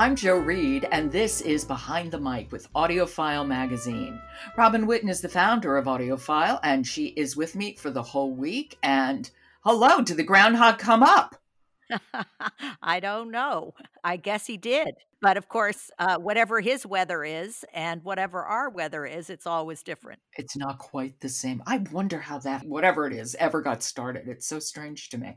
I'm Jo Reed, and this is Behind the Mic with AudioFile Magazine. Robin Whitten is the founder of AudioFile, and she is with me for the whole week. And hello, did the groundhog come up? I don't know. I guess he did. But of course, uh, whatever his weather is and whatever our weather is, it's always different. It's not quite the same. I wonder how that, whatever it is, ever got started. It's so strange to me.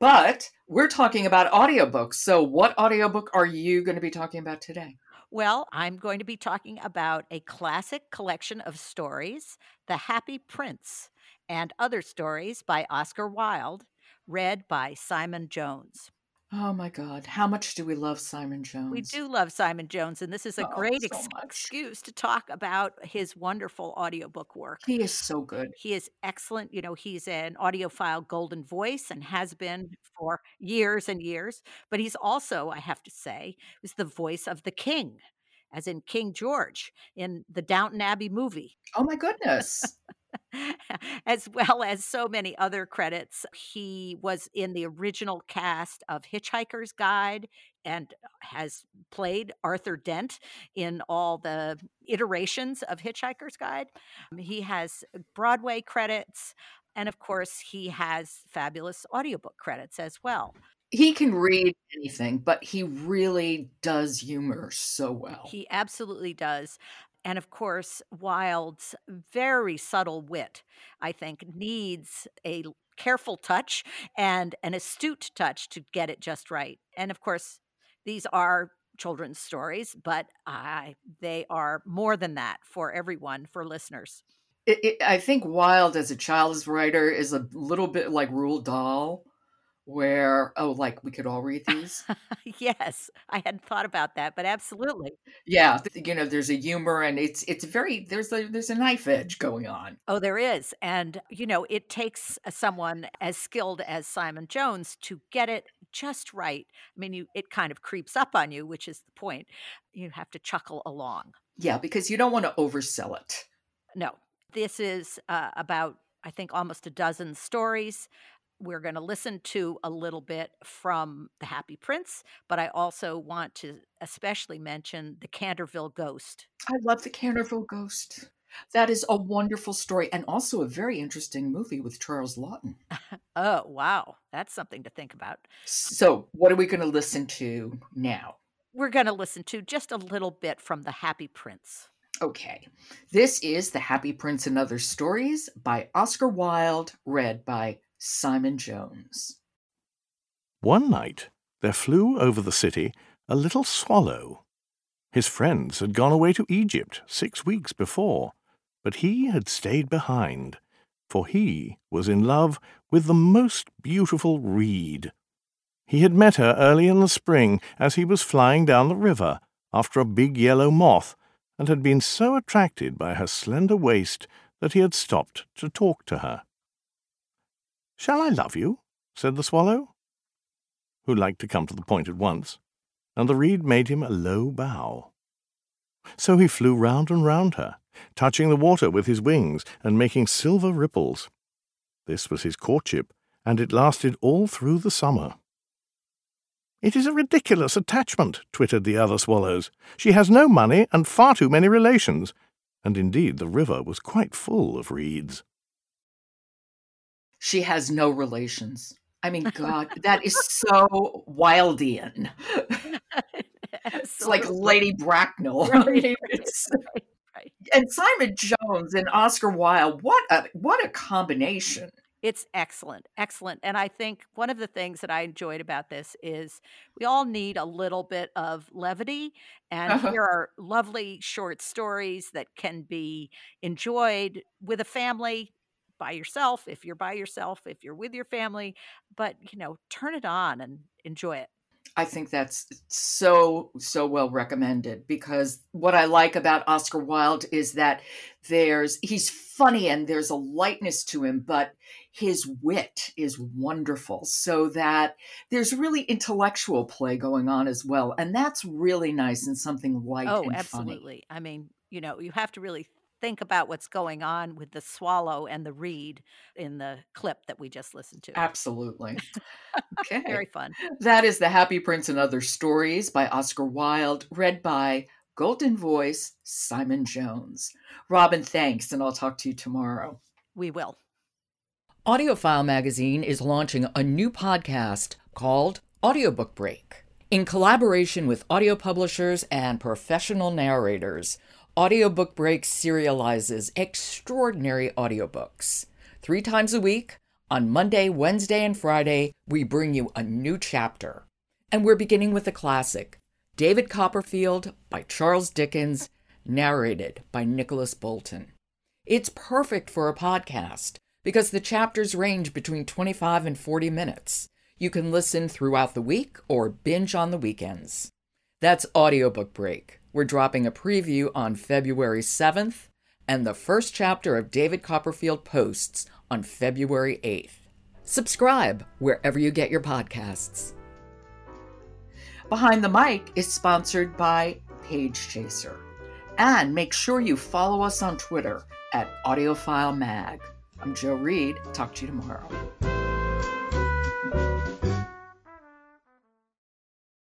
But we're talking about audiobooks. So, what audiobook are you going to be talking about today? Well, I'm going to be talking about a classic collection of stories, The Happy Prince, and other stories by Oscar Wilde, read by Simon Jones. Oh my God. How much do we love Simon Jones? We do love Simon Jones, and this is a Oh, great so ex- excuse to talk about his wonderful audiobook work. He is so good. He is excellent. You know, he's an AudioFile golden voice and has been for years and years. But he's also, I have to say, was the voice of the king, as in King George in the Downton Abbey movie. Oh my goodness. as well as so many other credits. He was in the original cast of Hitchhiker's Guide and has played Arthur Dent in all the iterations of Hitchhiker's Guide. Um, he has Broadway credits. And of course, he has fabulous audiobook credits as well. he can read anything, but he really does humor so well. He absolutely does. And of course, Wilde's very subtle wit, I think, needs a careful touch and an astute touch to get it just right. And of course, these are children's stories, but I, they are more than that for everyone, for listeners. It, it, I think Wilde, as a child's writer, is a little bit like Roald Dahl, where, oh, like we could all read these. yes, I hadn't thought about that, but absolutely. yeah, you know, there's a humor and it's it's very there's a there's a knife edge going on. Oh, there is. And, you know, it takes uh, someone as skilled as Simon Jones to get it just right. I mean, you it kind of creeps up on you, which is the point. You have to chuckle along. Yeah, because you don't want to oversell it. No, this is uh, about, I think, almost a dozen stories. We're going to listen to a little bit from The Happy Prince, but I also want to especially mention The Canterville Ghost. I love the Canterville Ghost. That is a wonderful story and also a very interesting movie with Charles Laughton. Oh, wow. That's something to think about. So, what are we going to listen to now? We're going to listen to just a little bit from The Happy Prince. Okay. This is The Happy Prince and Other Stories by Oscar Wilde, read by Simon Jones. One night there flew over the city a little swallow. His friends had gone away to Egypt six weeks before, but he had stayed behind, for he was in love with the most beautiful reed. He had met her early in the spring as he was flying down the river after a big yellow moth, and had been so attracted by her slender waist that he had stopped to talk to her. Shall I love you? said the swallow who liked to come to the point at once, and the reed made him a low bow. So he flew round and round her, touching the water with his wings and making silver ripples. This was his courtship, and it lasted all through the summer. It is a ridiculous attachment, twittered the other swallows. She has no money and far too many relations. And indeed the river was quite full of reeds. She has no relations. I mean, God, that is so Wildian. It's like Lady Bracknell. I Right, mean, right, right. and Simon Jones and Oscar Wilde. What a what a combination. It's excellent, excellent. And I think one of the things that I enjoyed about this is we all need a little bit of levity. And Uh-huh. here are lovely short stories that can be enjoyed with a family, by yourself, if you're by yourself, if you're with your family. But, you know, turn it on and enjoy it. I think that's so so well recommended because what I like about Oscar Wilde is that there's he's funny and there's a lightness to him, but his wit is wonderful. So that there's really intellectual play going on as well, and that's really nice and something light Oh, and funny. absolutely. I mean, you know, you have to really think about what's going on with the swallow and the reed in the clip that we just listened to. Absolutely. Okay. Very fun. That is The Happy Prince and Other Stories by Oscar Wilde, read by Golden Voice Simon Jones. Robin, thanks, and I'll talk to you tomorrow. We will. AudioFile Magazine is launching a new podcast called Audiobook Break. In collaboration with audio publishers and professional narrators, Audiobook Break serializes extraordinary audiobooks. Three times a week, on Monday, Wednesday, and Friday, we bring you a new chapter. And we're beginning with a classic David Copperfield by Charles Dickens, narrated by Nicholas Bolton. It's perfect for a podcast because the chapters range between 25 and 40 minutes. You can listen throughout the week or binge on the weekends. That's Audiobook Break. We're dropping a preview on February 7th and the first chapter of David Copperfield posts on February 8th. Subscribe wherever you get your podcasts. Behind the Mic is sponsored by Page Chaser. And make sure you follow us on Twitter at AudioFile Mag. I'm Jo Reed. Talk to you tomorrow.